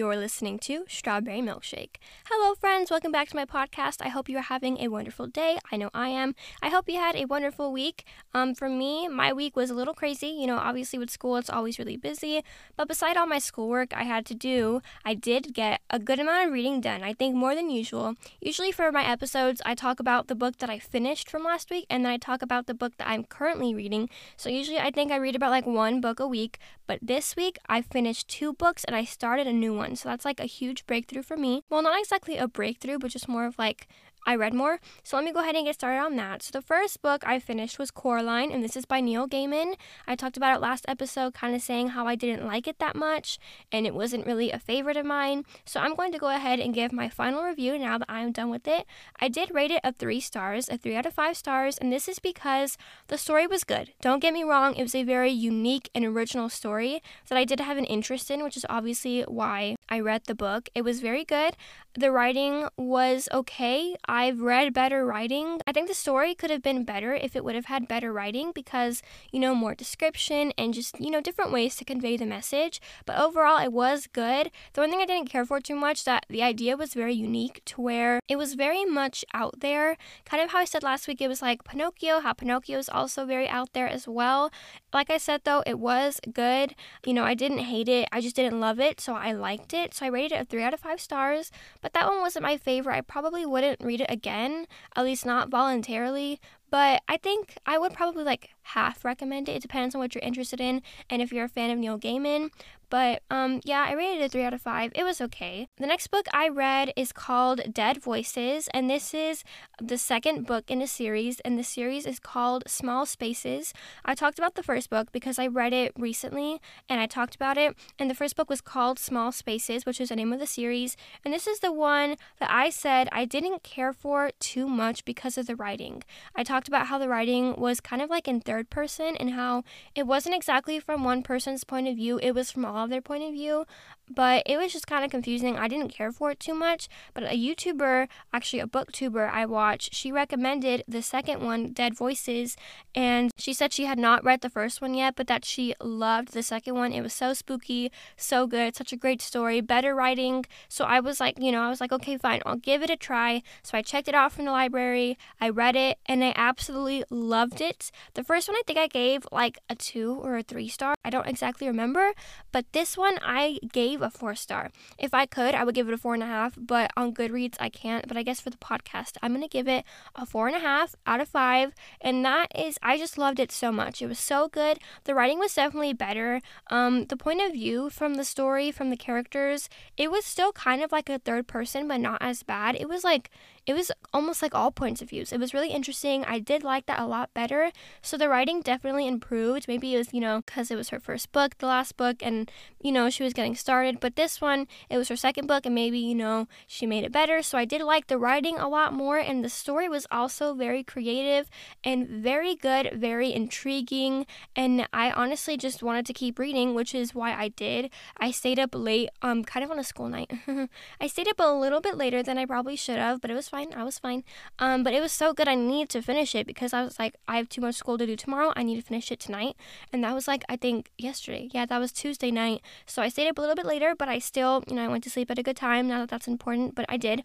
You're listening to Strawberry Milkshake. Hello, friends. Welcome back to my podcast. I hope you are having a wonderful day. I know I am. I hope you had a wonderful week. Um, for me, my week was a little crazy. You know, obviously with school, it's always really busy. But beside all my schoolwork I had to do, I did get a good amount of reading done. I think more than usual. Usually for my episodes, I talk about the book that I finished from last week, and then I talk about the book that I'm currently reading. So usually I think I read about like one book a week. But this week, I finished two books and I started a new one one. So that's like a huge breakthrough for me. Well, not exactly a breakthrough, but just more of like I read more. So let me go ahead and get started on that. So the first book I finished was Coraline, and this is by Neil Gaiman. I talked about it last episode, kind of saying how I didn't like it that much, and it wasn't really a favorite of mine. So I'm going to go ahead and give my final review now that I'm done with it. I did rate it a three stars, a three out of five stars, and this is because the story was good. Don't get me wrong, it was a very unique and original story that I did have an interest in, which is obviously why I read the book. It was very good. The writing was okay. I've read better writing. I think the story could have been better if it would have had better writing because, you know, more description and just, you know, different ways to convey the message. But overall, it was good. The one thing I didn't care for too much that the idea was very unique to where it was very much out there. Kind of how I said last week, it was like Pinocchio, how Pinocchio is also very out there as well. Like I said though, it was good. You know, I didn't hate it. I just didn't love it, so I liked it. So I rated it a 3 out of 5 stars. But that one wasn't my favorite. I probably wouldn't read it again, at least not voluntarily. But I think I would probably like half recommend it. It depends on what you're interested in and if you're a fan of Neil Gaiman. But um, yeah, I rated it a 3 out of 5. It was okay. The next book I read is called Dead Voices, and this is the second book in a series, and the series is called Small Spaces. I talked about the first book because I read it recently and I talked about it, and the first book was called Small Spaces, which is the name of the series, and this is the one that I said I didn't care for too much because of the writing. I talked about how the writing was kind of like in third person and how it wasn't exactly from one person's point of view, it was from all of their point of view but it was just kind of confusing. I didn't care for it too much, but a YouTuber, actually a booktuber I watched, she recommended the second one, Dead Voices, and she said she had not read the first one yet, but that she loved the second one. It was so spooky, so good, such a great story, better writing. So I was like, you know, I was like, okay, fine, I'll give it a try. So I checked it out from the library, I read it, and I absolutely loved it. The first one I think I gave like a two or a three star. I don't exactly remember, but this one I gave a four star. If I could, I would give it a four and a half, but on Goodreads, I can't. But I guess for the podcast, I'm going to give it a four and a half out of five. And that is, I just loved it so much. It was so good. The writing was definitely better. Um, the point of view from the story, from the characters, it was still kind of like a third person, but not as bad. It was like, it was almost like all points of views. It was really interesting. I did like that a lot better. So the writing definitely improved. Maybe it was, you know, because it was her first book, the last book, and, you know, she was getting started. But this one, it was her second book, and maybe, you know, she made it better. So I did like the writing a lot more, and the story was also very creative and very good, very intriguing. And I honestly just wanted to keep reading, which is why I did. I stayed up late, um, kind of on a school night. I stayed up a little bit later than I probably should have, but it was fine. I was fine. Um, but it was so good. I needed to finish it because I was like, I have too much school to do tomorrow. I need to finish it tonight. And that was like, I think yesterday. Yeah, that was Tuesday night. So I stayed up a little bit later, but I still, you know, I went to sleep at a good time. Not that that's important, but I did.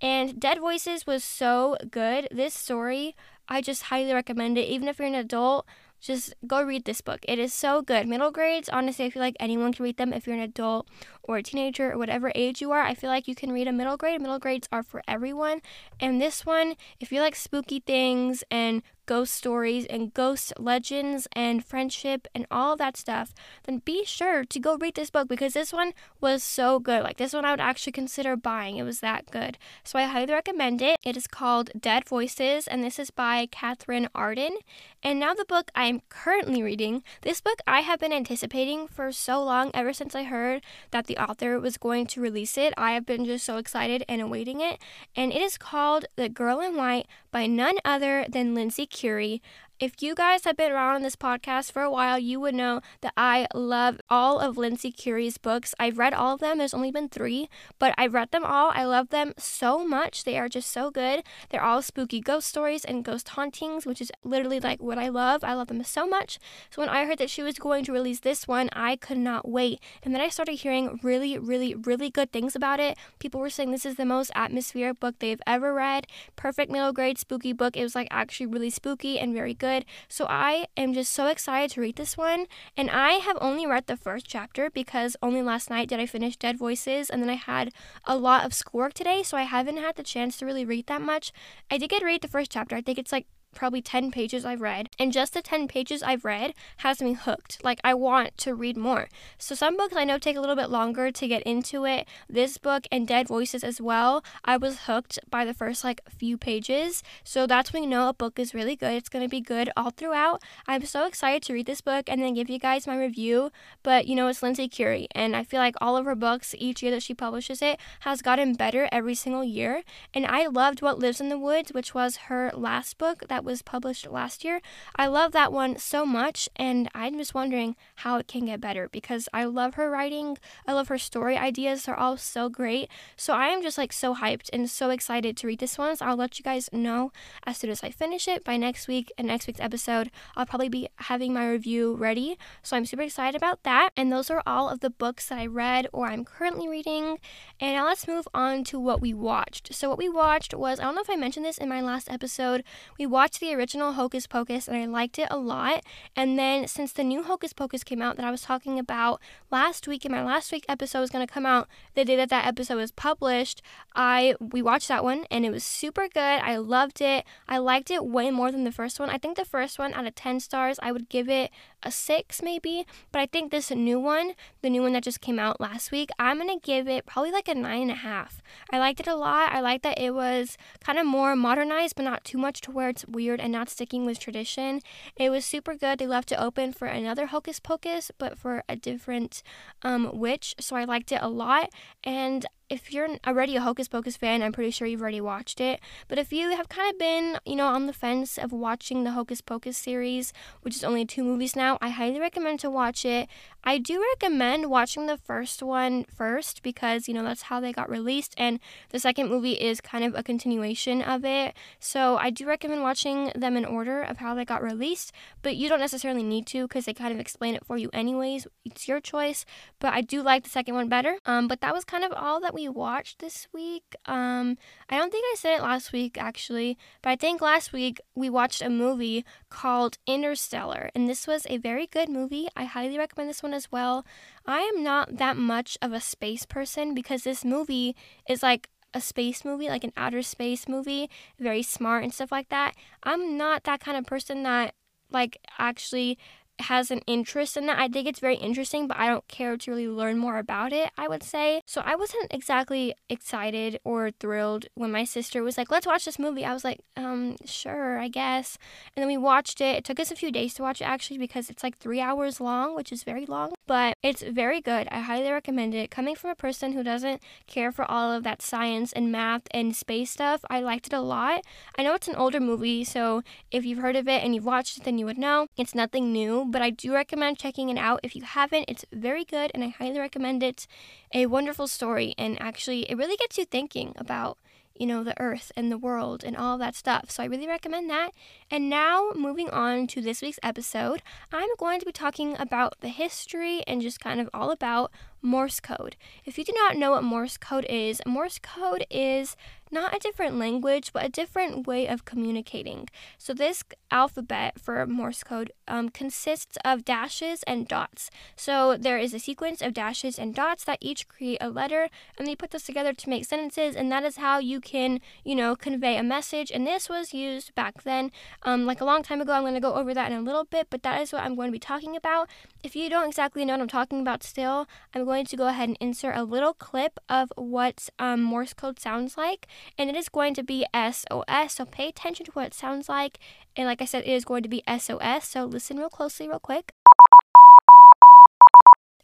And Dead Voices was so good. This story, I just highly recommend it. Even if you're an adult, just go read this book. It is so good. Middle grades, honestly, I feel like anyone can read them if you're an adult or a teenager or whatever age you are. I feel like you can read a middle grade. Middle grades are for everyone. And this one, if you like spooky things and ghost stories and ghost legends and friendship and all that stuff, then be sure to go read this book because this one was so good. Like this one I would actually consider buying. It was that good. So I highly recommend it. It is called Dead Voices and this is by Katherine Arden. And now the book I am currently reading. This book I have been anticipating for so long ever since I heard that the author was going to release it. I have been just so excited and awaiting it. And it is called The Girl in White by none other than Lindsay Currie. If you guys have been around on this podcast for a while, you would know that I love all of Lindsay Currie's books. I've read all of them. There's only been three, but I've read them all. I love them so much. They are just so good. They're all spooky ghost stories and ghost hauntings, which is literally like what I love. I love them so much. So when I heard that she was going to release this one, I could not wait. And then I started hearing really, really, really good things about it. People were saying this is the most atmospheric book they've ever read. Perfect middle grade spooky book. It was like actually really spooky and very good good. So I am just so excited to read this one. And I have only read the first chapter because only last night did I finish Dead Voices. And then I had a lot of schoolwork today. So I haven't had the chance to really read that much. I did get to read the first chapter. I think it's like probably 10 pages I've read, and just the 10 pages I've read has me hooked. Like, I want to read more. So, some books I know take a little bit longer to get into it. This book and Dead Voices as well, I was hooked by the first like few pages. So, that's when you know a book is really good. It's going to be good all throughout. I'm so excited to read this book and then give you guys my review. But, you know, it's Lindsay Currie, and I feel like all of her books, each year that she publishes it, has gotten better every single year. And I loved What Lives in the Woods, which was her last book that was published last year. I love that one so much, and I'm just wondering how it can get better because I love her writing. I love her story ideas. They're all so great. So I am just like so hyped and so excited to read this one. So I'll let you guys know as soon as I finish it by next week. And next week's episode, I'll probably be having my review ready. So I'm super excited about that. And those are all of the books that I read or I'm currently reading. And now let's move on to what we watched. So what we watched was I don't know if I mentioned this in my last episode. We watched watched the original Hocus Pocus and I liked it a lot. And then since the new Hocus Pocus came out that I was talking about last week, and my last week episode was going to come out the day that that episode was published, I we watched that one and it was super good. I loved it. I liked it way more than the first one. I think the first one out of 10 stars, I would give it a 6 maybe, but I think this new one, the new one that just came out last week, I'm going to give it probably like a 9.5. I liked it a lot. I liked that it was kind of more modernized, but not too much to where it's weird and not sticking with tradition. It was super good. They left it open for another Hocus Pocus, but for a different um, witch. So I liked it a lot. And if you're already a Hocus Pocus fan, I'm pretty sure you've already watched it. But if you have kind of been, you know, on the fence of watching the Hocus Pocus series, which is only two movies now, I highly recommend to watch it. I do recommend watching the first one first because, you know, that's how they got released, and the second movie is kind of a continuation of it. So I do recommend watching them in order of how they got released, but you don't necessarily need to because they kind of explain it for you anyways. It's your choice, but I do like the second one better. Um, but that was kind of all that we watched this week. Um, I don't think I said it last week actually, but I think last week we watched a movie called Interstellar, and this was a very good movie. I highly recommend this one as well. I am not that much of a space person because this movie is like a space movie, like an outer space movie, very smart and stuff like that. I'm not that kind of person that like actually has an interest in that. I think it's very interesting, but I don't care to really learn more about it, I would say. So I wasn't exactly excited or thrilled when my sister was like, let's watch this movie. I was like, um, sure, I guess. And then we watched it. It took us a few days to watch it actually because it's like three hours long, which is very long, but it's very good. I highly recommend it. Coming from a person who doesn't care for all of that science and math and space stuff, I liked it a lot. I know it's an older movie, so if you've heard of it and you've watched it, then you would know. It's nothing new, but I do recommend checking it out if you haven't. It's very good and I highly recommend it. A wonderful story, and actually, it really gets you thinking about you know, the earth and the world and all that stuff. So I really recommend that. And now, moving on to this week's episode, I'm going to be talking about the history and just kind of all about Morse code. If you do not know what Morse code is, Morse code is not a different language, but a different way of communicating. So, this alphabet for Morse code um, consists of dashes and dots. So, there is a sequence of dashes and dots that each create a letter, and they put those together to make sentences, and that is how you can, you know, convey a message. And this was used back then, um, like a long time ago. I'm going to go over that in a little bit, but that is what I'm going to be talking about. If you don't exactly know what I'm talking about still, I'm going to go ahead and insert a little clip of what um, Morse code sounds like and it is going to be SOS. So pay attention to what it sounds like. And like I said, it is going to be SOS. So listen real closely, real quick.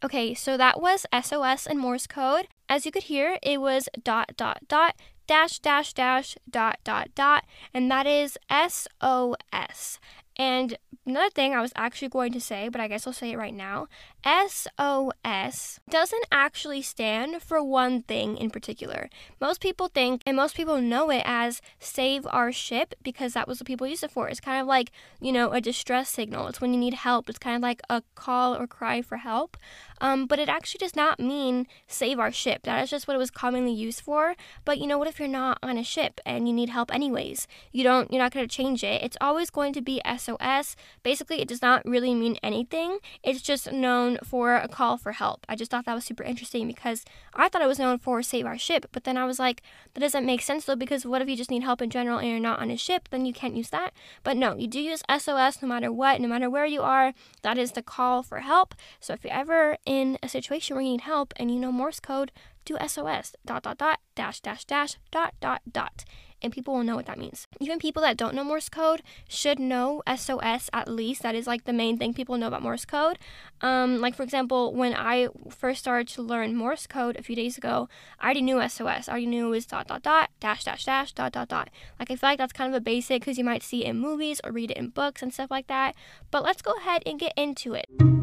Okay, so that was SOS in Morse code. As you could hear, it was dot dot dot dash dash dash dot dot dot, and that is SOS. And another thing I was actually going to say, but I guess I'll say it right now SOS doesn't actually stand for one thing in particular. Most people think, and most people know it as save our ship because that was what people used it for. It's kind of like, you know, a distress signal. It's when you need help. It's kind of like a call or cry for help. Um, but it actually does not mean save our ship. That is just what it was commonly used for. But you know, what if you're not on a ship and you need help anyways? You don't, you're not going to change it. It's always going to be SOS. Basically, it does not really mean anything. It's just known for a call for help. I just thought that was super interesting because I thought it was known for save our ship. But then I was like, that doesn't make sense though, because what if you just need help in general and you're not on a ship? Then you can't use that. But no, you do use SOS no matter what, no matter where you are. That is the call for help. So if you're ever in a situation where you need help and you know Morse code, do SOS dot dot dot dash dash dash dot dot dot and people will know what that means. Even people that don't know Morse code should know SOS at least. That is like the main thing people know about Morse code. Um, like for example, when I first started to learn Morse code a few days ago, I already knew SOS. I already knew it was dot dot dot dash dash dash dot dot dot. Like I feel like that's kind of a basic because you might see it in movies or read it in books and stuff like that. But let's go ahead and get into it.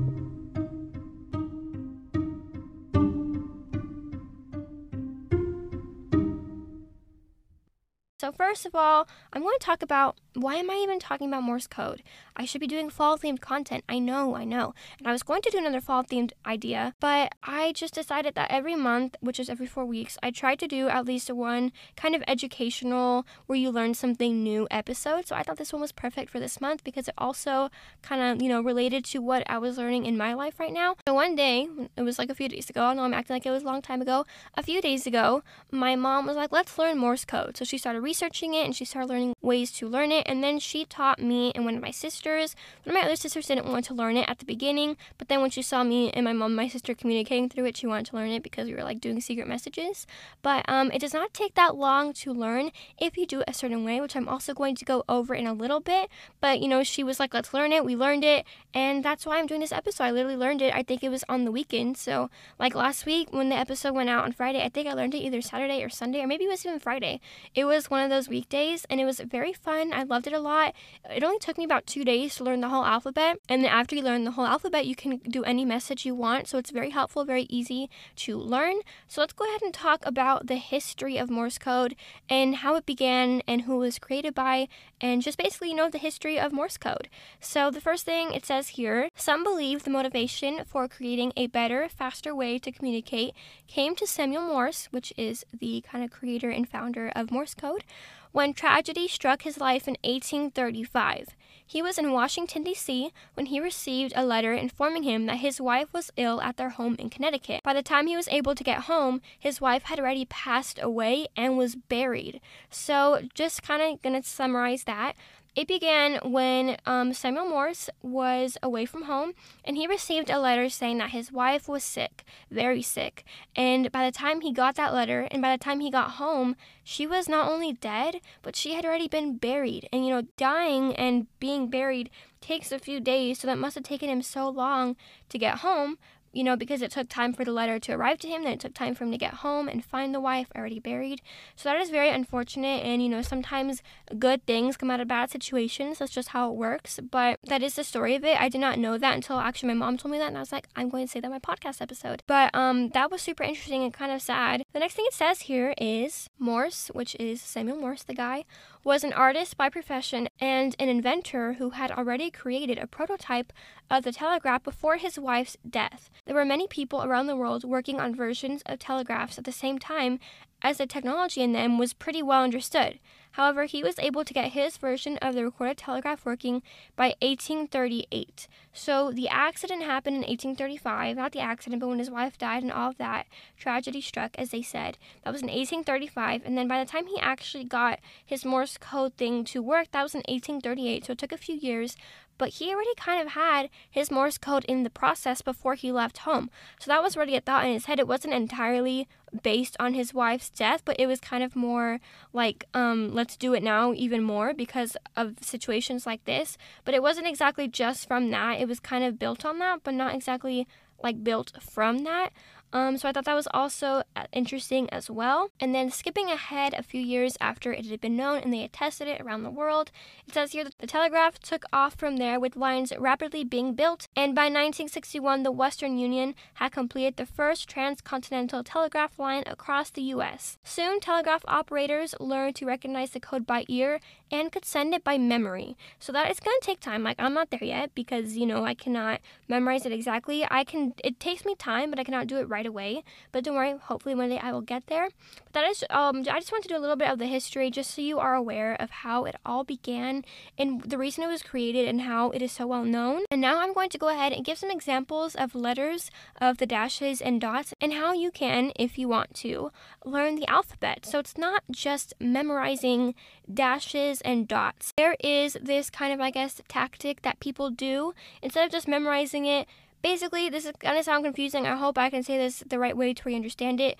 So, first of all, I'm going to talk about why am I even talking about Morse code? I should be doing fall themed content. I know, I know. And I was going to do another fall themed idea, but I just decided that every month, which is every four weeks, I try to do at least one kind of educational where you learn something new episode. So I thought this one was perfect for this month because it also kind of, you know, related to what I was learning in my life right now. So one day, it was like a few days ago, I know I'm acting like it was a long time ago. A few days ago, my mom was like, let's learn Morse code. So she started it and she started learning ways to learn it. And then she taught me and one of my sisters. One of my other sisters didn't want to learn it at the beginning, but then when she saw me and my mom and my sister communicating through it, she wanted to learn it because we were like doing secret messages. But um, it does not take that long to learn if you do it a certain way, which I'm also going to go over in a little bit. But you know, she was like, let's learn it. We learned it. And that's why I'm doing this episode. I literally learned it. I think it was on the weekend. So, like last week when the episode went out on Friday, I think I learned it either Saturday or Sunday, or maybe it was even Friday. It was one of those weekdays and it was very fun. I loved it a lot. It only took me about two days to learn the whole alphabet. And then after you learn the whole alphabet, you can do any message you want. So it's very helpful, very easy to learn. So let's go ahead and talk about the history of Morse code and how it began and who was created by, and just basically, you know, the history of Morse code. So the first thing it says here some believe the motivation for creating a better, faster way to communicate came to Samuel Morse, which is the kind of creator and founder of Morse code when tragedy struck his life in 1835. He was in Washington, D.C. when he received a letter informing him that his wife was ill at their home in Connecticut. By the time he was able to get home, his wife had already passed away and was buried. So, just kind of gonna summarize that. It began when um, Samuel Morse was away from home and he received a letter saying that his wife was sick, very sick. And by the time he got that letter and by the time he got home, she was not only dead, but she had already been buried. And you know, dying and being buried takes a few days, so that must have taken him so long to get home you know, because it took time for the letter to arrive to him, then it took time for him to get home and find the wife already buried. So that is very unfortunate. And, you know, sometimes good things come out of bad situations. That's just how it works. But that is the story of it. I did not know that until actually my mom told me that. And I was like, I'm going to say that in my podcast episode. But um, that was super interesting and kind of sad. The next thing it says here is Morse, which is Samuel Morse, the guy, was an artist by profession and an inventor who had already created a prototype of the telegraph before his wife's death. There were many people around the world working on versions of telegraphs at the same time, as the technology in them was pretty well understood. However, he was able to get his version of the recorded telegraph working by 1838. So the accident happened in 1835, not the accident, but when his wife died and all of that, tragedy struck, as they said. That was in 1835, and then by the time he actually got his Morse code thing to work, that was in 1838. So it took a few years, but he already kind of had his Morse code in the process before he left home. So that was already a thought in his head. It wasn't entirely based on his wife's death, but it was kind of more like, um, let's do it now even more because of situations like this. But it wasn't exactly just from that. It was kind of built on that, but not exactly like built from that. Um, so I thought that was also uh, interesting as well. And then skipping ahead a few years after it had been known and they had tested it around the world, it says here that the telegraph took off from there with lines rapidly being built. And by 1961, the Western Union had completed the first transcontinental telegraph line across the U.S. Soon, telegraph operators learned to recognize the code by ear and could send it by memory. So that is going to take time. Like I'm not there yet because, you know, I cannot memorize it exactly. I can it takes me time, but I cannot do it right away. But don't worry, hopefully one day I will get there. But that is um I just want to do a little bit of the history just so you are aware of how it all began and the reason it was created and how it is so well known. And now I'm going to go ahead and give some examples of letters of the dashes and dots and how you can, if you want to, learn the alphabet. So it's not just memorizing dashes and dots. There is this kind of, I guess, tactic that people do. Instead of just memorizing it, basically, this is going to sound confusing. I hope I can say this the right way to where you understand it.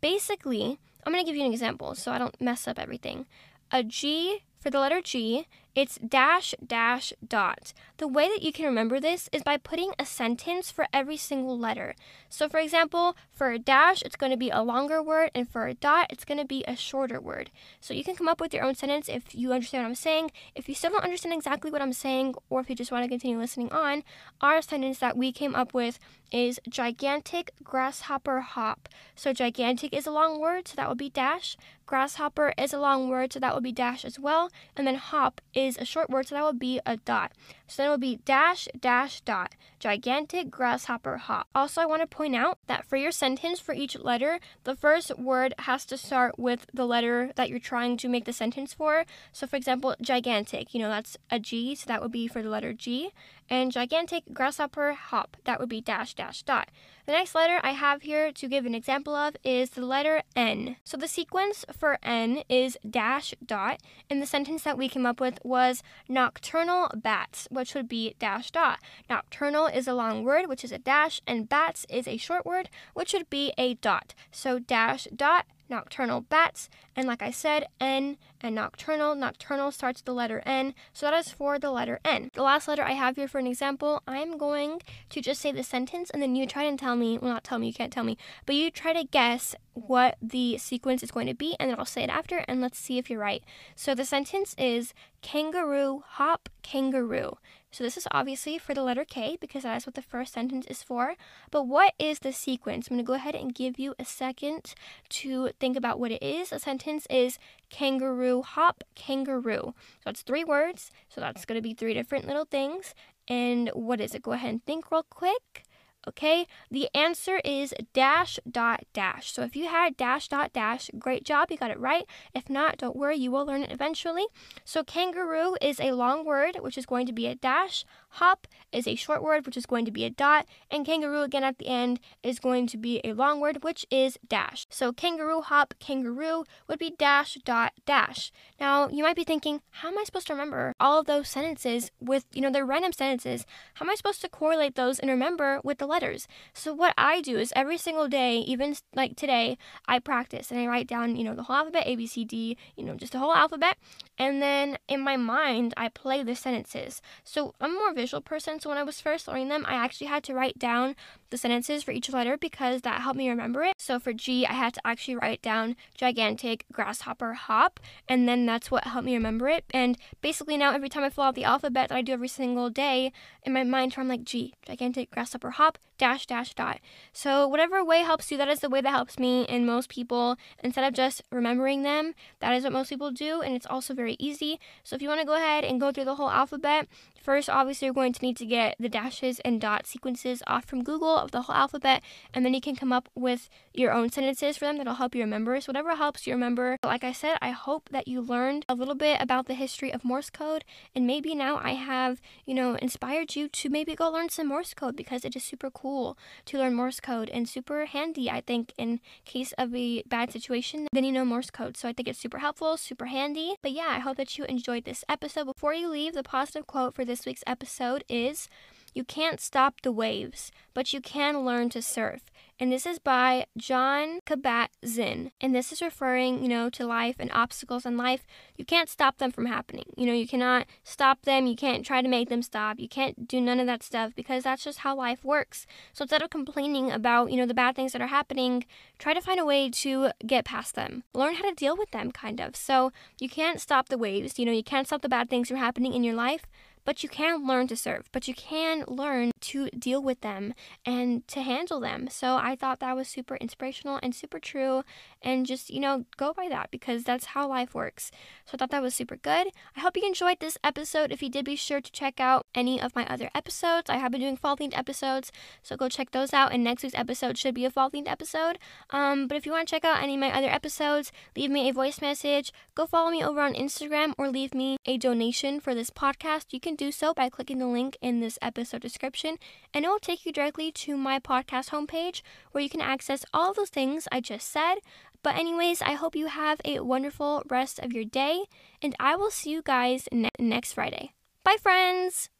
Basically, I'm going to give you an example so I don't mess up everything. A G for the letter G it's dash dash dot. The way that you can remember this is by putting a sentence for every single letter. So, for example, for a dash, it's going to be a longer word, and for a dot, it's going to be a shorter word. So, you can come up with your own sentence if you understand what I'm saying. If you still don't understand exactly what I'm saying, or if you just want to continue listening on, our sentence that we came up with is gigantic grasshopper hop. So, gigantic is a long word, so that would be dash. Grasshopper is a long word, so that would be dash as well. And then hop is a short word, so that would be a dot. So then it would be dash, dash, dot. Gigantic grasshopper hop. Also, I want to point out that for your sentence for each letter, the first word has to start with the letter that you're trying to make the sentence for. So, for example, gigantic, you know, that's a G, so that would be for the letter G. And gigantic grasshopper hop, that would be dash, dash, dot. The next letter I have here to give an example of is the letter N. So the sequence for N is dash, dot, and the sentence that we came up with was nocturnal bats, which would be dash, dot. Nocturnal is a long word, which is a dash, and bats is a short word, which would be a dot. So dash, dot, nocturnal bats. And like I said, N and nocturnal. Nocturnal starts the letter N, so that is for the letter N. The last letter I have here for an example, I'm going to just say the sentence and then you try and tell me, well, not tell me, you can't tell me, but you try to guess what the sequence is going to be and then I'll say it after and let's see if you're right. So the sentence is kangaroo, hop, kangaroo. So this is obviously for the letter K because that is what the first sentence is for. But what is the sequence? I'm going to go ahead and give you a second to think about what it is. A sentence is kangaroo, hop, kangaroo. So it's three words. So that's going to be three different little things. And what is it? Go ahead and think real quick. Okay, the answer is dash dot dash. So if you had dash dot dash, great job, you got it right. If not, don't worry, you will learn it eventually. So kangaroo is a long word, which is going to be a dash. Hop is a short word, which is going to be a dot. And kangaroo again at the end is going to be a long word, which is dash. So kangaroo, hop, kangaroo would be dash dot dash. Now, you might be thinking, how am I supposed to remember all of those sentences with, you know, they're random sentences. How am I supposed to correlate those and remember with the letters. So what I do is every single day, even like today, I practice and I write down, you know, the whole alphabet, A, B, C, D, you know, just the whole alphabet. And then in my mind, I play the sentences. So I'm a more visual person. So when I was first learning them, I actually had to write down the sentences for each letter because that helped me remember it. So for G, I had to actually write down gigantic grasshopper hop, and then that's what helped me remember it. And basically now every time I fill out the alphabet that I do every single day, in my mind, I'm like G, gigantic grasshopper hop, dash dash dot. So whatever way helps you, that is the way that helps me and most people. Instead of just remembering them, that is what most people do, and it's also very easy. So if you want to go ahead and go through the whole alphabet, first obviously you're going to need to get the dashes and dot sequences off from Google of the whole alphabet, and then you can come up with your own sentences for them that'll help you remember. So whatever helps you remember. Like I said, I hope that you learned a little bit about the history of Morse code, and maybe now I have, you know, inspired you to maybe go learn some Morse code because it is super cool to learn Morse code and super handy, I think, in case of a bad situation. Then you know Morse code. So I think it's super helpful, super handy. But yeah, I hope that you enjoyed this episode. Before you leave, the positive quote for this week's episode is You can't stop the waves, but you can learn to surf. And this is by John Kabat-Zinn. And this is referring, you know, to life and obstacles in life. You can't stop them from happening. You know, you cannot stop them. You can't try to make them stop. You can't do none of that stuff because that's just how life works. So instead of complaining about, you know, the bad things that are happening, try to find a way to get past them. Learn how to deal with them, kind of. So you can't stop the waves. You know, you can't stop the bad things from happening in your life, but you can learn to serve, but you can learn to deal with them and to handle them. So I thought that was super inspirational and super true. And just, you know, go by that because that's how life works. So I thought that was super good. I hope you enjoyed this episode. If you did, be sure to check out any of my other episodes. I have been doing fall themed episodes, so go check those out. And next week's episode should be a fall themed episode. Um, but if you want to check out any of my other episodes, leave me a voice message. Go follow me over on Instagram or leave me a donation for this podcast. You can do so by clicking the link in this episode description, and it will take you directly to my podcast homepage where you can access all those things I just said. But, anyways, I hope you have a wonderful rest of your day, and I will see you guys ne- next Friday. Bye, friends!